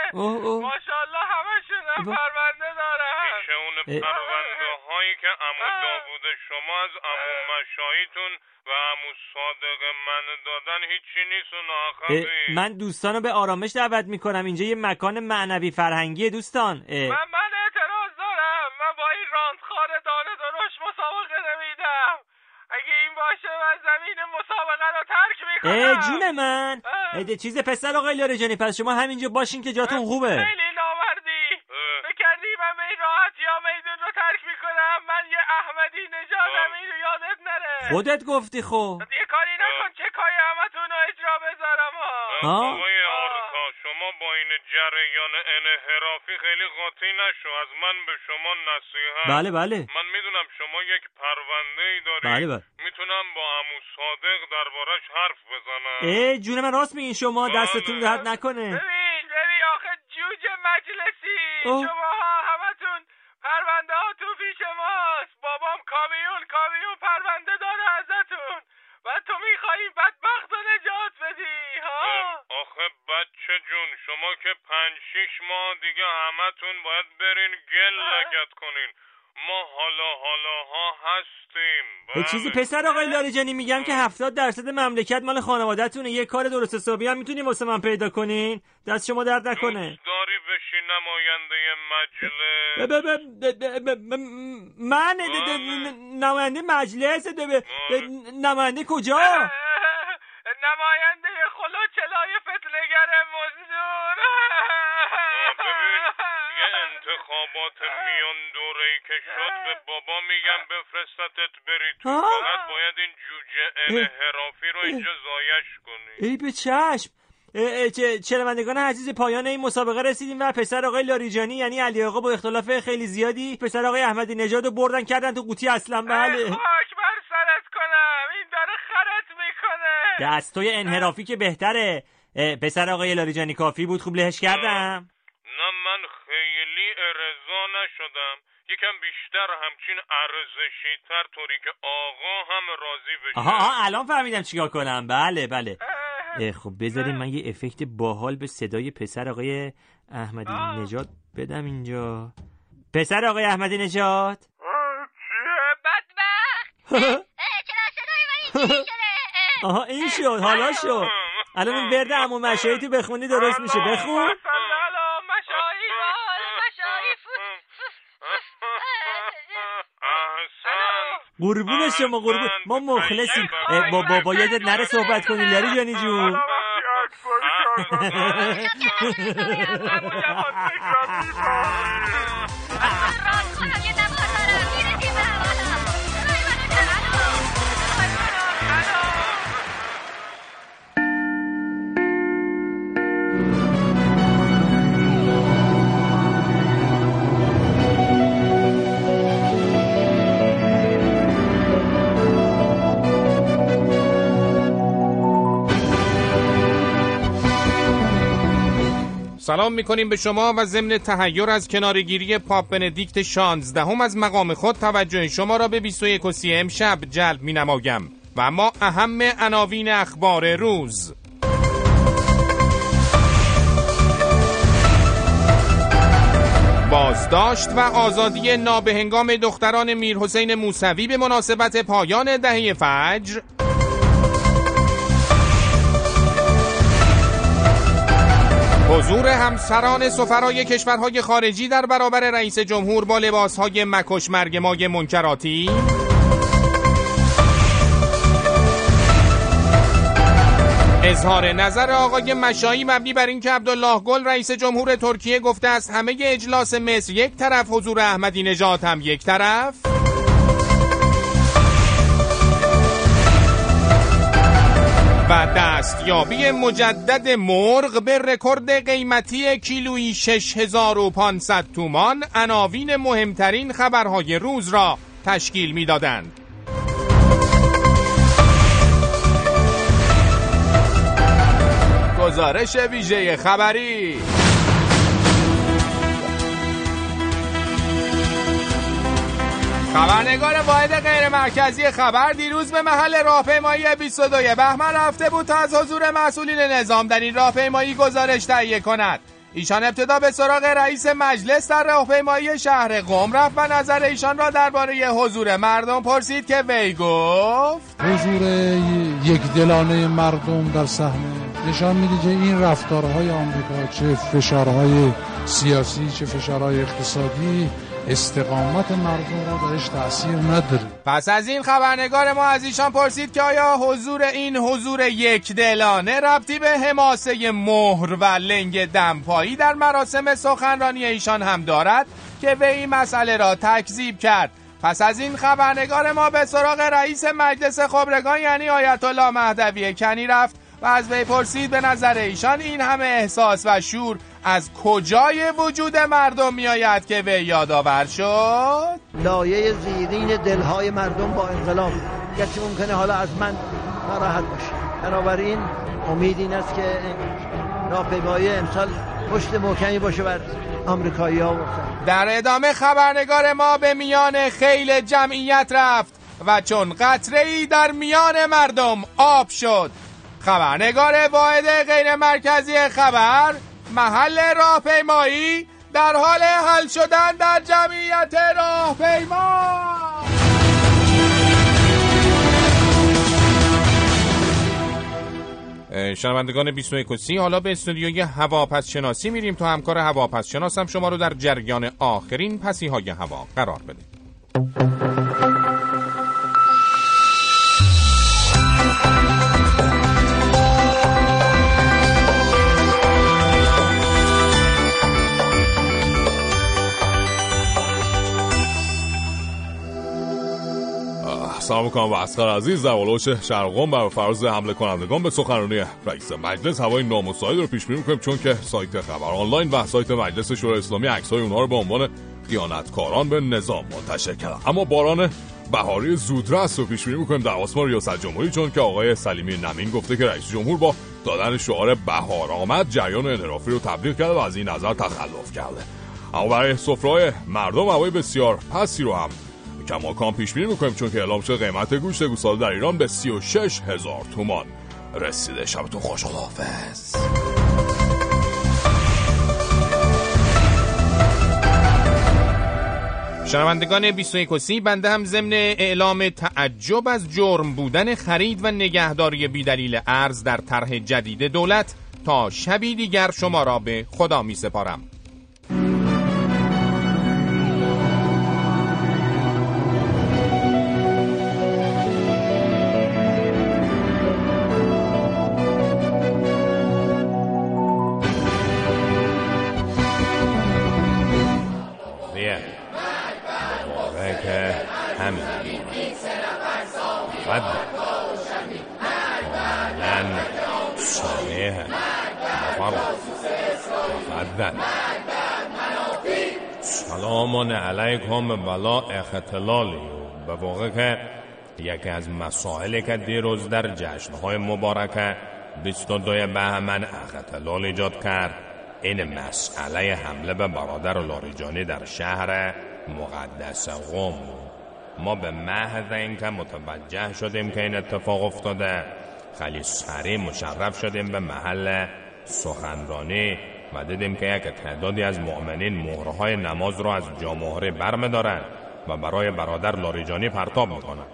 ماشاءالله همشون پرونده دارن میشه اون اه. پرونده هایی که امو داوود شما از امو مشاییتون و امو صادق من دادن هیچی نیست ناخبی من دوستان رو به آرامش دعوت می‌کنم. اینجا یه مکان معنوی فرهنگی دوستان. اه، من من اعتراض دارم. من با این راندخار دانه درشت مسابقه نمیدم. اگه این باشه من زمین مسابقه رو ترک می‌کنم. اه جون من. اه، ده- چیز پسر آقای لاریجانی پس شما همینجا باشین که جاتون خوبه. خیلی نامردی. بکردی من به این راحتی ها میدون رو ترک می‌کنم؟ من یه احمدی نژادم این رو یادت نره. خودت گفتی خب یه کاری نکن چه کاری همتون رو اجرا بذارم ها ها؟ آقای آرتا شما با این جریان انحرافی خیلی قاطی نشو. از من به شما نصیحت. بله بله. من می‌دونم شما یک پرونده ای داری بله بله. می‌تونم با عمو صادق دربارش حرف بزنم. ای جون من راست میگین شما دستتون درد نکنه. ببین ببین آخه جوجه مجلسی. اوه. شما ها همتون پرونده ها تو پیش ماست بابام کامیون کامیون پرونده داره ازتون و تو میخوایی بدبخت رو نجات بدی ها آخه بچه جون شما که پنج شیش ماه دیگه همتون باید برین گل لگت کنین ما حالا هستیم. یه چیزی پسر آقای لاریجانی میگم که 70 درصد مملکت مال خانوادهتونه. یه کار درست حسابی هم می‌تونی واسه من پیدا کنین دست شما درد نکنه. داری بشی نماینده مجلس؟ من نماینده مجلس د- ب- د- نماینده کجا؟ ها؟ فقط باید این جوجه انحرافی رو اینجا زایش کنی. ای به چشم. شنوندگان عزیز پایان این مسابقه رسیدیم و پسر آقای لاریجانی یعنی علی آقا با اختلاف خیلی زیادی پسر آقای احمدی نژاد رو بردن کردن تو قوطی اصلا بله. خاک بر سرت کنم. این داره خرت می‌کنه. دستای انحرافی که بهتره. پسر آقای لاریجانی کافی بود. خوب لهش کردم نه من خیلی ارضا نشدم یکم بیشتر همچین ارزشی تر طوری که آقا هم راضی بشه. آها آها الان فهمیدم چیکار کنم. بله بله. خب بذاریم من یه افکت باحال به صدای پسر آقای احمدی نژاد بدم اینجا. پسر آقای احمدی نژاد (laughs) آها این شد حالا شد. (laughs) الان اون ورد عمو مشایی تو بخونی درست میشه. بخون. قربون شما قربون ما مخلصیم. با بابا یادت نره صحبت کنی لری جانی جون سلام می‌کنیم به شما و ضمن تهیر از کنارگیری پاپ بندیکت 16 هم از مقام خود توجه شما را به 21 و 30 امشب جلب می نمایم و اما اهم عناوین اخبار روز. بازداشت و آزادی نابهنگام دختران میر حسین موسوی به مناسبت پایان دهه فجر. حضور همسران سفرای کشورهای خارجی در برابر رئیس جمهور با لباسهای مکش مرگ مای منکراتی؟ اظهار نظر آقای مشایی مبنی بر اینکه عبدالله گل رئیس جمهور ترکیه گفته است همه اجلاس مصر یک طرف حضور احمدی نژاد هم یک طرف. و دستیابی مجدد مرغ به رکورد قیمتی کیلویی 6500 تومان عناوین مهمترین خبرهای روز را تشکیل می‌دادند. گزارش ویژه خبری خبرنگار واحد غیر مرکزی خبر دیروز به محل راهپیمایی 22 بهمن رفته بود تا از حضور مسئولین نظام در این راهپیمایی گزارش تهیه کند. ایشان ابتدا به سراغ رئیس مجلس در راهپیمایی شهر قم رفت و نظر ایشان را درباره حضور مردم پرسید که وی گفت حضور یک دلانه مردم در صحنه. نشان میده که این رفتارهای آمریکا چه فشارهای سیاسی چه فشارهای اقتصادی استقامت مردم را درش تاثیر نداره. پس از این خبرنگار ما از ایشان پرسید که آیا حضور این حضور یک دلانه ربطی به حماسه مهر و لنگ دمپایی در مراسم سخنرانی ایشان هم دارد که به این مسئله را تکذیب کرد؟ پس از این خبرنگار ما به سراغ رئیس مجلس خبرگان یعنی آیت الله مهدوی کنی رفت و از وی پرسید به نظر ایشان این همه احساس و شور از کجای وجود مردم میآید که وی یادآور شد؟ لایه زیرین دلهای مردم با انقلاب. گرچه ممکنه حالا از من ناراحت باشه. بنابراین امید این است که ناپیمایی امسال پشت محکمی باشه بر آمریکایی ها در ادامه خبرنگار ما به میان خیل جمعیت رفت و چون قطره ای در میان مردم آب شد. خبرنگار واحد غیر مرکزی خبر محل راهپیمایی در حال حل شدن در جمعیت راهپیما. شنوندگان 21 سی حالا به استودیوی هواپس شناسی میریم تا همکار هواپس شناسم شما رو در جریان آخرین پسی های هوا قرار بده سلام می‌کنم و اسخر عزیز در ولوش شرقم بر فرض حمله کنندگان به سخنرانی رئیس مجلس. هوای نامساعد رو پیش بینی می‌کنیم چون که سایت خبر آنلاین و سایت مجلس شورای اسلامی عکسای اونها رو به عنوان خیانتکاران به نظام منتشر کردن. اما باران بهاری زودرس رو پیش بینی می‌کنیم در آسمان ریاست جمهوری چون که آقای سلیمی نمین گفته که رئیس جمهور با دادن شعار بهار آمد جریان انحرافی رو تبلیغ کرده و از این نظر تخلف کرده. اما برای مردم هوای بسیار پسی رو هم کماکان پیش بینی می‌کنیم چون که اعلام شده قیمت گوشت گوساله در ایران به 36 هزار تومان رسیده. شبتون خوش حافظ شنوندگان 21 سی بنده هم ضمن اعلام تعجب از جرم بودن خرید و نگهداری بیدلیل ارز در طرح جدید دولت تا شبی دیگر شما را به خدا می سپارم علیکم بلا اختلالی به واقع که یکی از مسائلی که دیروز در جشنهای مبارکه 22 بهمن اختلال ایجاد کرد این مسئله حمله به برادر لاریجانی در شهر مقدس قوم. ما به محض اینکه متوجه شدیم که این اتفاق افتاده خیلی سریع مشرف شدیم به محل سخنرانی و دیدیم که یک تعدادی از مؤمنین مهرهای نماز را از جامهره برمه دارند و برای برادر لاریجانی پرتاب می‌کنند.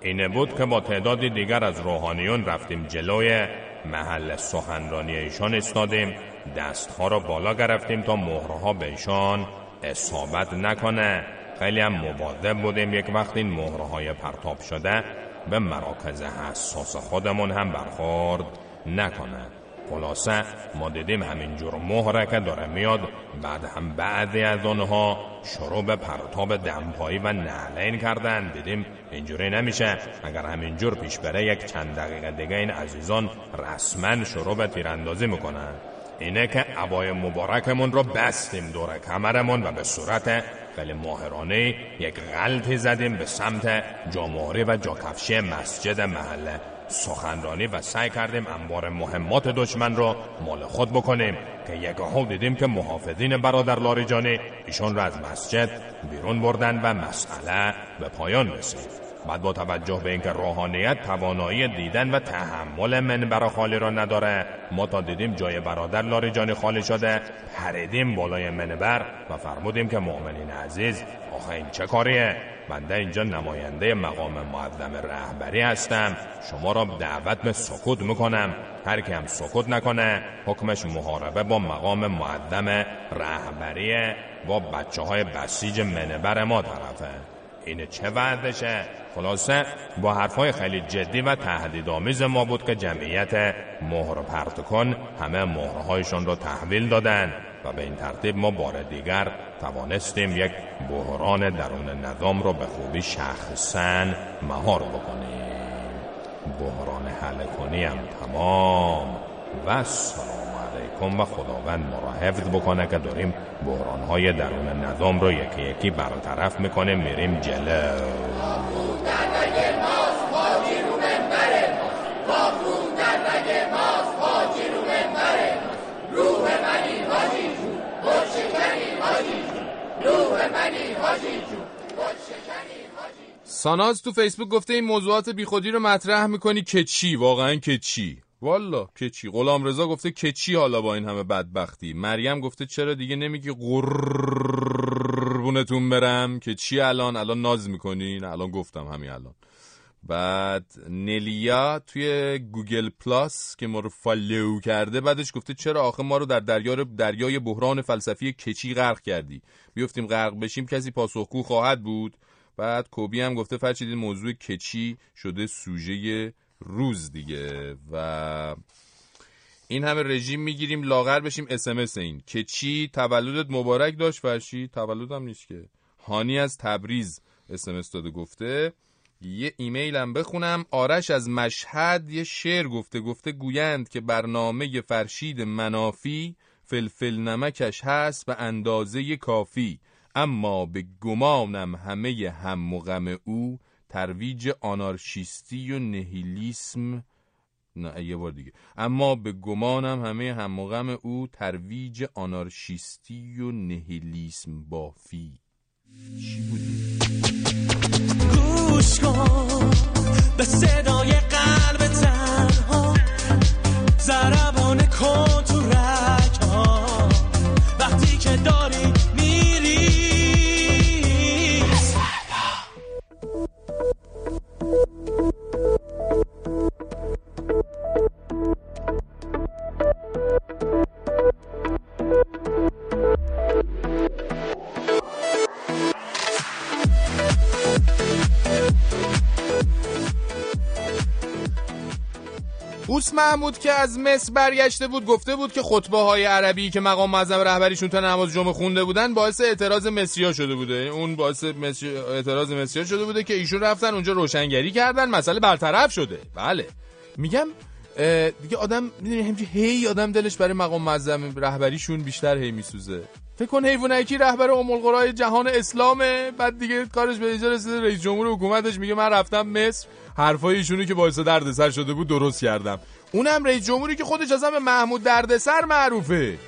اینه بود که با تعدادی دیگر از روحانیون رفتیم جلوی محل سخنرانی ایشان استادیم دستها را بالا گرفتیم تا مهرها به ایشان اصابت نکنه. خیلی هم مبادب بودیم. یک وقت این مهرهای پرتاب شده به مراکز حساس خودمون هم برخورد نکنه. خلاصه ما دیدیم همینجور مهره که داره میاد بعد هم بعضی از آنها شروع به پرتاب دمپایی و نعلین کردن. دیدیم اینجوری نمیشه. اگر همینجور پیش بره یک چند دقیقه دیگه این عزیزان رسما شروع به تیراندازی می‌کنن. اینه که عبای مبارکمون رو بستیم دور کمرمون و به صورت خیلی ماهرانه یک غلطی زدیم به سمت جامعه و جاکفشه مسجد محله. سخنرانی و سعی کردیم انبار مهمات دشمن را مال خود بکنیم که یگاه دیدیم که محافظین برادر لاریجانی ایشان را از مسجد بیرون بردن و مسئله به پایان رسید. بعد با توجه به اینکه روحانیت توانایی دیدن و تحمل منبر خالی را نداره ما تا دیدیم جای برادر لاریجانی خالی شده پریدیم بالای منبر و فرمودیم که مؤمنین عزیز آخه این چه کاریه؟ بنده اینجا نماینده مقام معظم رهبری هستم. شما را دعوت به سکوت می‌کنم. هر کی هم سکوت نکنه حکمش محاربه با مقام معظم رهبری با بچه های بسیج منبر ما طرفه. این چه وعدشه؟ خلاصه با حرفای خیلی جدی و تهدیدآمیز ما بود که جمعیت مهر پرت کن همه مهرهایشون رو تحویل دادن. و به این ترتیب ما بار دیگر توانستیم یک بحران درون نظام رو به خوبی شخصا مهار بکنیم. بحران حل کنی هم تمام. و سلام علیکم و خداوند ما را حفظ بکنه که داریم بحرانهای درون نظام رو یکی یکی برطرف می‌کنیم میریم جلو. ساناز تو فیسبوک گفته این موضوعات بیخودی رو مطرح می‌کنی که چی؟ واقعا که چی؟ والا که چی؟ غلام رضا گفته که چی حالا با این همه بدبختی؟ مریم گفته چرا دیگه نمیگی قربونتون برم؟ که چی الان؟ الان ناز می‌کنی نه الان گفتم همین الان. بعد نلیا توی Google Plus که ما رو follow کرده بعدش گفته چرا آخه ما رو در دریا دریای بحران فلسفی که چی غرق کردی؟ بیفتیم غرق بشیم کسی پاسخگو خواهد بود؟ بعد کوبی هم گفته فرچیدین موضوع کچی شده سوژه روز دیگه و این همه رژیم می‌گیریم لاغر بشیم اسمس این. کچی تولدت مبارک داشت فرشی تولدم نیست که. هانی از تبریز اسمس داده گفته. یه ایمیل هم بخونم. آرش از مشهد یه شعر گفته. گفته گویند که برنامه فرشید منافی فلفل نمکش هست به اندازه کافی. اما به گمانم همه هم غم او ترویج آنارشیستی و نهیلیسم نه یه بار دیگه. اما به گمانم همه هم غم او ترویج آنارشیستی و نهیلیسم بافی؟ گوش کن به صدای قلب تنها زربان کن. محمود که از مصر برگشته بود گفته بود که خطبه های عربی که مقام معظم رهبریشون تا نماز جمعه خونده بودن باعث اعتراض مصریا شده بوده. اون باعث مصری... اعتراض مصریا شده بوده که ایشون رفتن اونجا روشنگری کردن مسئله برطرف شده. بله. میگم دیگه آدم می‌دونی همچی هی آدم دلش برای مقام معظم رهبریشون بیشتر هی میسوزه. فکر کن حیوانکی رهبر ام القرای جهان اسلامه بعد دیگه کارش به اینجا رسیده رئیس جمهور حکومتش میگه من رفتم مصر. حرفای ایشونو که باعث دردسر شده بود درست کردم. اونم رئیس جمهوری که خودش به محمود دردسر معروفه.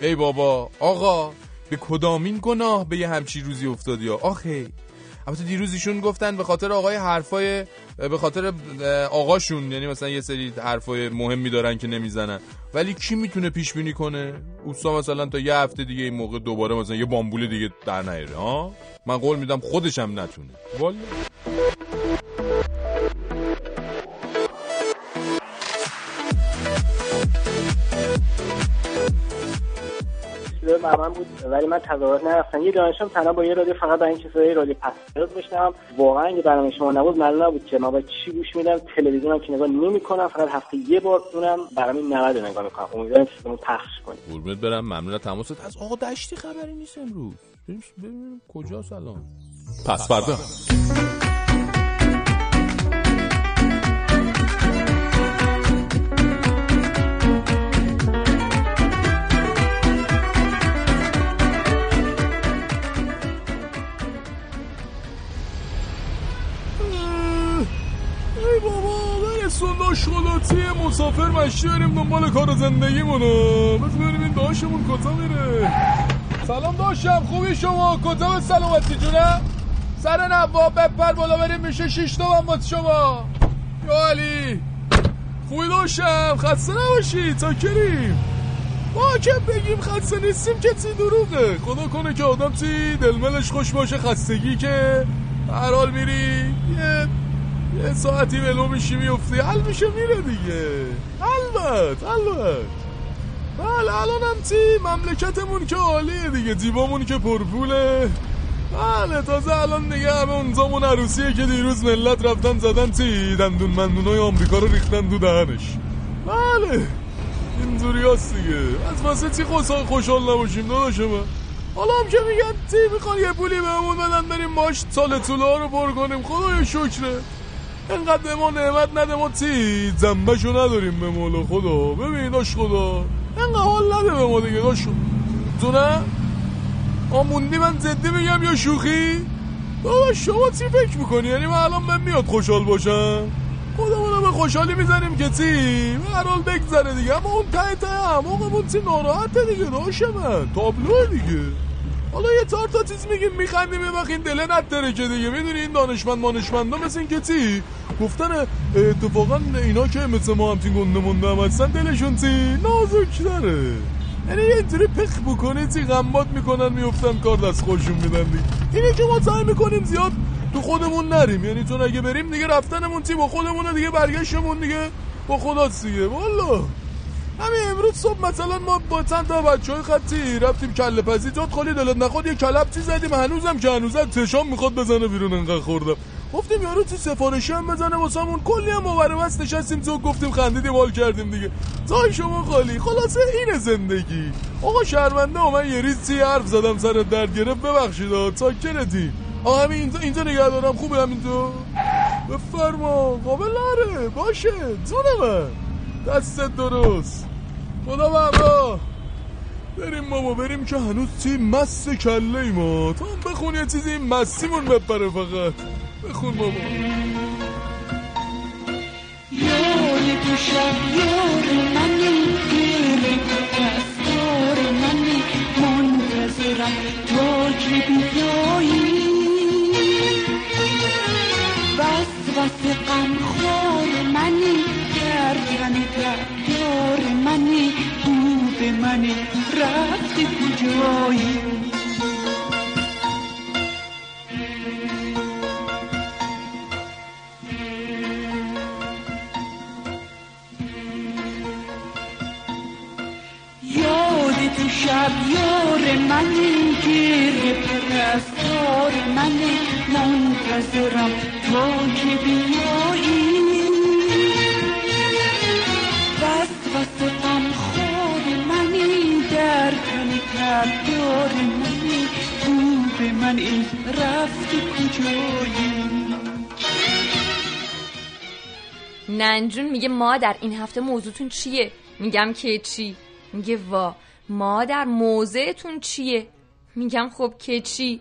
ای بابا آقا به کدامین گناه به یه همچی روزی افتادی؟ آخه البته دیروز ایشون گفتن به خاطر آقای حرفای به خاطر آقاشون یعنی مثلا یه سری حرفای مهمی دارن که نمی‌زنن. ولی کی می‌تونه پیش بینی کنه؟ اوستا مثلا تا یه هفته دیگه این موقع دوباره مثلا یه بامبول دیگه در نیاره ها؟ من قول میدم خودشم نتونه. والا. چیزای من بود. ولی من تظاهرات نرفتم. یه دانشم تنها با یه رادیو فقط برای این چیزای رادیو پس بشنم واقعا اگه برنامه شما نبود معلوم نبود که من باید چی گوش میدم. تلویزیونم که نگاه نمی‌کنم فقط هفته یه بار اونم برنامه 90 رو نگاه می‌کنم. امیدوارم چیزمون پخش کنید. قربونت برم. ممنون از تماست از آقا دشتی خبری نیست امروز. ببینیم کجاست الان. پس فردا مشتی بریم دنبال کار زندگیمونو بس بریم این داشمون کجا میره؟ سلام داشتم خوبی شما؟ کجا به سلامتی جونه سر نواب بپر بالا بریم میشه شیش تومن باز شما. یا علی. خوبی داشتم خسته نباشی. تا کریم ما که بگیم خسته نیستیم که تی دروغه. خدا کنه که آدم تی دلملش خوش باشه خستگی که. هر حال میری. یه یه ساعتی ولو میشی میفتی حل میشه میره دیگه. البت البت بله الان هم تی. مملکتمون که عالیه دیگه. دیبامون که پرپوله. بله تازه الان دیگه همه اونزامون عروسیه که دیروز ملت رفتن زدن تی. دندون مندونای آمریکا رو ریختن دو دهنش. بله اینجوری هست دیگه. از واسه تی خوشحال نباشیم داداش من. حالا هم که میگن تی می‌خوان یه پولی بهمون بدن بریم ماش سال طوله رو پر کنیم. خدای شکره. انقدر به ما نعمت نده ما تی زنبشو نداریم به مولا خدا؟ ببین داشت خدا انقدر حال نده به ما دیگه داشو تو نه؟ آموندی من زدی میگم یا شوخی؟ بابا شما چی فکر می‌کنی؟ یعنی من الان من میاد خوشحال باشم؟ خودمونو به خوشحالی می‌زنیم که چی؟ به هر حال بگذره دیگه. اما اون ته ته هماقمون چی ناراحته دیگه داشه من. تابلوه دیگه. حالا یه چهار تا چیز میگیم میخندیم یه وقت این دله نداره که دیگه. می‌دونی این دانشمند مانشمندا مثل این که چی؟ گفتن اتفاقا اینا که مثل ما هم تین گنده مونده هم هستن دلشون چی؟ نازک داره یعنی یه اینطوری پخ بکنه چی غمات می‌کنن میفتن کار دست خوشون میدن دیگه. اینه که ما سعی می‌کنیم زیاد تو خودمون نریم. یعنی چون اگه بریم دیگه رفتنمون چی؟ با خودمونه دیگه برگشتمون دیگه. با خدا دیگه والا. همین امروز صبح مثلا ما با چند تا بچه های خطی رفتیم کله پزی. جات خالی دلت نخواد یه کلبچی زدیم. هنوزم که هنوزم تشام می‌خواد بزنه بیرون انقدر خوردم. گفتیم یارو چی سفارشی هم بزنه واسمون؟ کلی هم مبره بس نشستیم تو گفتیم خندیدیم حال کردیم دیگه. زای شما خالی. خلاصه اینه زندگی. آقا شرمنده من یه ریزی حرف زدم سر درد گرفت. ببخشید ساکرتی آقا همین اینجا اینجا نگه دارم. خوبه همینجا؟ بفرما. قابل نره. باشه. جون من. دستت درست. خدا بابا بریم بابا بریم که هنوز چی مست کله ما تا هم بخون یه چیزی مستیمون بپره فقط. بخون بابا. یار تو شب یار منی. گیر دستار منی. منتظرم تا که بیایی بس بس منی. گردن دار منی بود منی رفتی کجایی یاد تو شب یار منی گیر پرستار منی منتظرم تا که بیایی تن دار منی خوب منی رفتی کجایی ننجون میگه مادر این هفته موضوعتون چیه؟ میگم که چی؟ میگه وا مادر موضعتون چیه؟ میگم خب که چی؟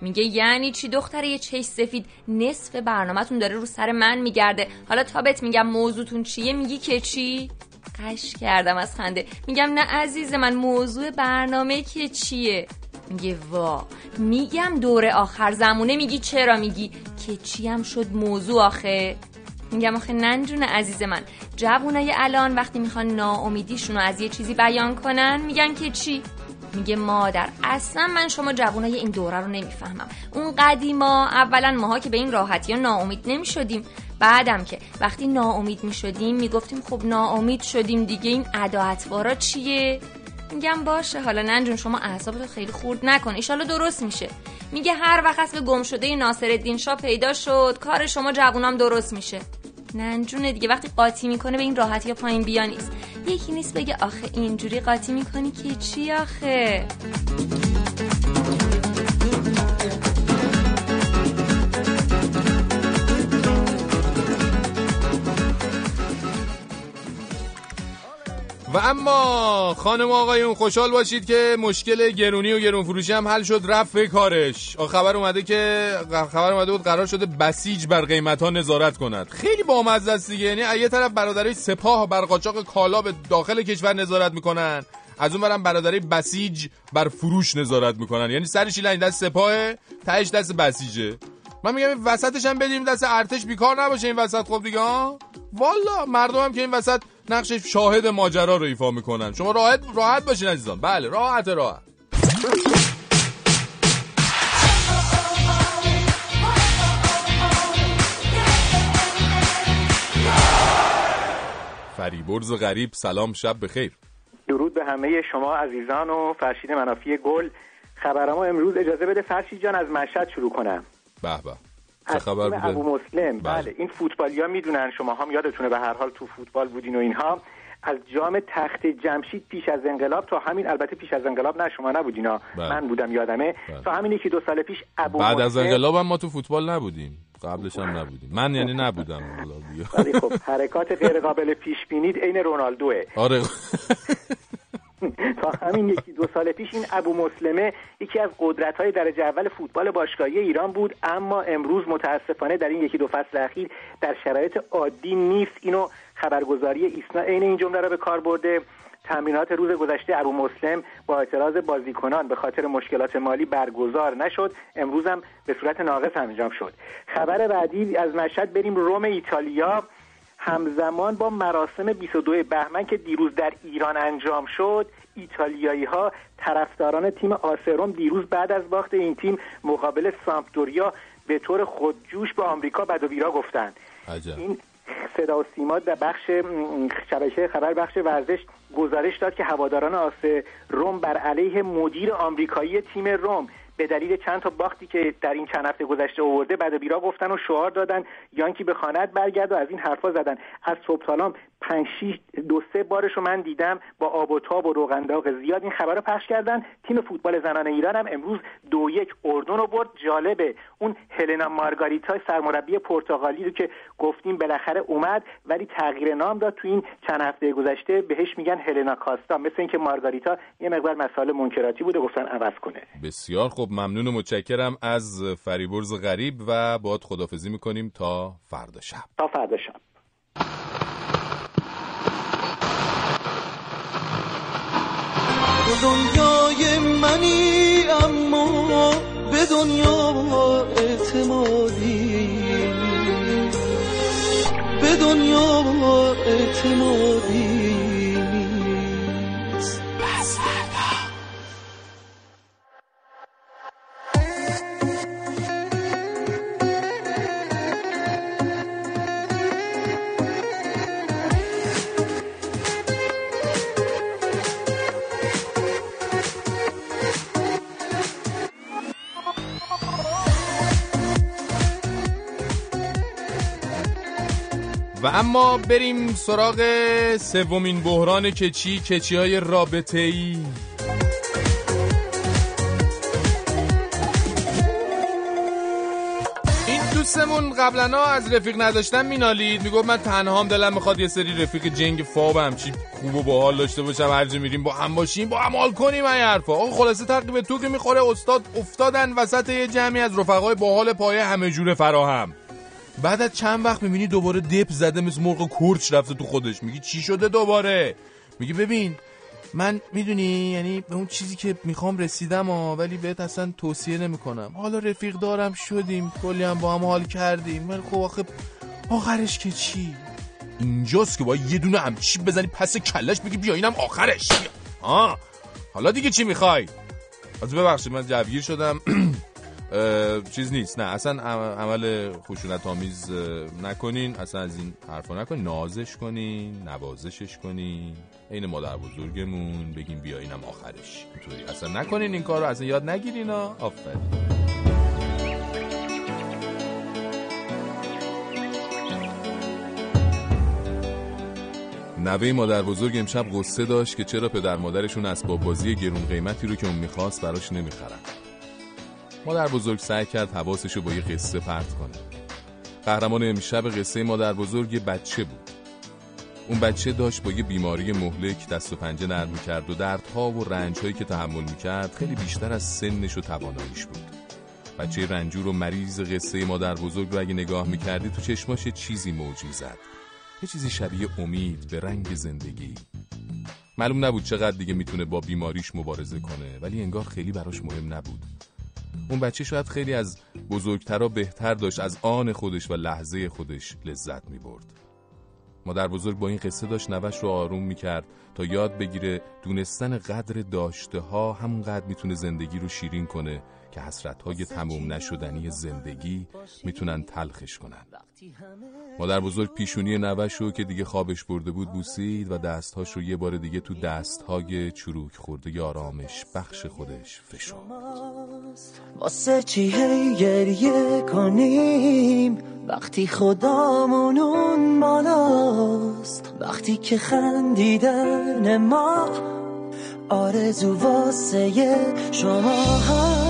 میگه یعنی چی دختره یه چش سفید نصف برنامهتون داره رو سر من میگرده. حالا تا بهت میگم موضوعتون چیه؟ میگی که چی؟ قش کردم از خنده. میگم نه عزیز من موضوع برنامه که چیه؟ میگه وا. میگم دور آخر زمونه میگی چرا میگی؟ که هم شد موضوع آخه؟ میگم آخه ننجون عزیز من. جوونای الان وقتی می‌خوان ناامیدیشون رو از یه چیزی بیان کنن میگن که چی؟ میگه مادر اصلا من شما جوانای این دوره رو نمی‌فهمم. اون قدیما اولا ماها که به این راحتی ها ناامید نمی‌شدیم. بعدم که وقتی ناامید می‌شدیم می‌گفتیم خب ناامید شدیم دیگه این ادا چیه؟ میگم باشه حالا ننجون شما اعصابتو خیلی خورد نکن ایشالا درست میشه. میگه هر وقت اسم گم شده ناصر الدین شاه پیدا شد کار شما جوونام درست میشه. ننجونه دیگه وقتی قاطی می‌کنه به این راحتی پایین بیا نیست. یکی نیست بگه آخه اینجوری قاطی می‌کنی که چی آخه؟ و اما خانم آقایون خوشحال باشید که مشکل گرونی و گرون فروشی هم حل شد رفت به کارش. خبر اومده که خبر اومده بود قرار شده بسیج بر قیمت ها نظارت کند. خیلی بامزه است دیگه. یعنی یه طرف برادرای سپاه بر قاچاق کالا به داخل کشور نظارت می‌کنن از اون برم برادرای بسیج بر فروش نظارت می‌کنن. یعنی سرش این دست سپاه تهش دست بسیجه. من میگم این وسطش هم بدیم دست ارتش بیکار نباشه این وسط خب دیگه ها؟ والا مردم هم که این وسط نقش شاهد ماجرا رو ایفا می‌کنن. شما راحت راحت باشین عزیزان. بله راحت راحت. فریبرز غریب سلام شب بخیر. درود به همه شما عزیزان و فرشید منافی گل. خبرما امروز اجازه بده فرشید جان از مشهد شروع کنم. به به. چه خبر بوده؟ ابو مسلم. بله. بله این فوتبالیا می‌دونن شما هم یادتونه به هر حال تو فوتبال بودین و اینها. از جام تخت جمشید پیش از انقلاب تا همین البته پیش از انقلاب نه شما نبودینا. بله. من بودم یادمه. تا همین یکی دو سال پیش ابو بعد از انقلاب هم ما تو فوتبال نبودیم. قبلش هم نبودیم. من یعنی نبودم. خب حرکات غیر قابل پیش بینید عین رونالدوه. آره. (laughs) (laughs) تا همین یکی دو سال پیش این ابو مسلمه یکی از قدرت های درجه اول فوتبال باشگاهی ایران بود. اما امروز متاسفانه در این یکی دو فصل اخیر در شرایط عادی نیست. اینو خبرگزاری ایسنا عین این جمله را به کار برده. تمرینات روز گذشته ابو مسلم با اعتراض بازیکنان به خاطر مشکلات مالی برگزار نشد. امروز هم به صورت ناقص انجام شد. خبر بعدی از مشهد بریم. روم ایتالیا. همزمان با مراسم 22 بهمن که دیروز در ایران انجام شد ایتالیایی ها طرفداران تیم آسروم دیروز بعد از باخت این تیم مقابل سامپدوریا به طور خودجوش به آمریکا بد و بیرا گفتند. این صدا و سیما در بخش شبکه خبر بخش ورزش گزارش داد که هواداران آس روم بر علیه مدیر آمریکایی تیم روم به دلیل چند تا باختی که در این چند هفته گذشته آورده بعد بیرا گفتن و شعار دادن یانکی به خانت برگرد و از این حرفا زدن. از صبح پنج شیش دو سه بارش رو من دیدم با آب و تاب و روغن داغ زیاد. این خبر رو پخش کردن. تیم فوتبال زنان ایران هم امروز دو یک اردن رو برد. جالبه. اون هلنا مارگاریتا سرمربی پرتغالی رو که گفتیم بالاخره اومد ولی تغییر نام داد تو این چند هفته گذشته. بهش میگن هلنا کاستا. مثل اینکه مارگاریتا یه مقدار مسائل منکراتی بوده. گفتن عوض کنه. بسیار خب ممنون و متشکرم از فریبرز غریب و باید خدافزی می‌کنیم تا فردا شب. تا فردا شب. دنیای منی اما به دنیا اعتمادی. به دنیا اعتمادی. اما بریم سراغ سومین بحران کچی کچی های رابطه ای این دوستمون قبلا از رفیق نداشتن مینالید. می‌گفت من تنها هم دلم می‌خواد یه سری رفیق جنگ فابم چی خوب و باحال داشته باشم. هر جا میریم با هم باشیم با هم حال کنیم این حرفا. آقا خلاصه تقریبا تو که می‌خوره استاد افتادن وسط یه جمعی از رفقای باحال پایه همه جوره فراهم. بعد از چند وقت می‌بینی دوباره دپ زده مثل مرغ کرچ رفته تو خودش. میگی چی شده دوباره؟ میگی ببین من می‌دونی یعنی به اون چیزی که می‌خوام رسیدم ها ولی بهت اصلا توصیه نمی‌کنم. حالا رفیق دارم شدیم کلی هم با هم حال کردیم. ولی خب آخه آخرش که چی؟ اینجاست که باید یه دونه همچی بزنی پس کلش بگی بیا اینم آخرش. آه حالا دیگه چی می‌خوای؟ از ببخشید من جوگیر شدم. (clears throat) چیز نیست. نه اصلا عم- عمل خشونت آمیز نکنین. اصلا از این حرفا نکنین. نازش کنین نوازشش کنین. عین مادر بزرگمون بگیم بیا اینم آخرش. اینطوری. اصلا نکنین این کار رو اصلا یاد نگیرین آفرین. نوه مادر بزرگ امشب غصه داشت که چرا پدر مادرشون اسباب بازی گرون قیمتی رو که اون می‌خواست براش نمی‌خرن. مادر بزرگ سعی کرد حواسش رو با یه قصه پرت کنه. قهرمان امشب قصه مادر بزرگ یه بچه بود. اون بچه داشت با یه بیماری مهلک دست و پنجه نرم می‌کرد و دردها و رنجهایی که تحمل می‌کرد خیلی بیشتر از سنش و تواناییش بود. بچه رنجور و مریض قصه مادر بزرگ رو اگه نگاه می‌کردی تو چشماش چیزی موج می‌زد یه چیزی شبیه امید به رنگ زندگی. معلوم نبود چقدر دیگه می‌تونه با بیماریش مبارزه کنه ولی انگار خیلی براش مهم نبود. اون بچه شاید خیلی از بزرگترا بهتر داشت از آن خودش و لحظه خودش لذت می برد. مادر بزرگ با این قصه داشت نوش رو آروم می کرد تا یاد بگیره دونستن قدر داشته ها همون قدر می‌تونه زندگی رو شیرین کنه که حسرت های تموم نشدنی زندگی می‌تونن تلخش کنن. مادر بزرگ پیشونی نوش رو که دیگه خوابش برده بود بوسید و دستهاش رو یه بار دیگه تو دستهای چروک خورده آرامش بخش خودش فشرد. واسه چی گریه کنیم؟ وقتی خدامون اون بالاست وقتی که خندیدن ما آرزو واسه شما هست.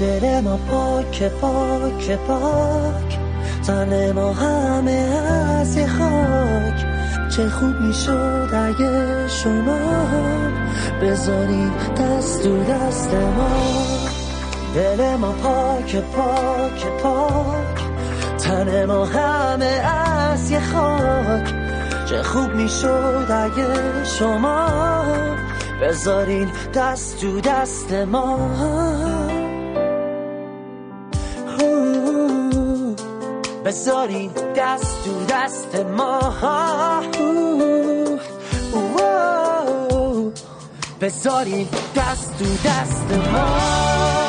دل ما پاک پاک پاک. تن ما همه از خاک. چه خوب می‌شد اگه شما بذارین دست تو دست ما. دل ما پاک پاک پاک. تن ما همه از یه خاک. چه خوب می‌شد اگه شما بذارین دست تو دست ما. بذارین دست تو دست ما. بذارین دست تو دست ما.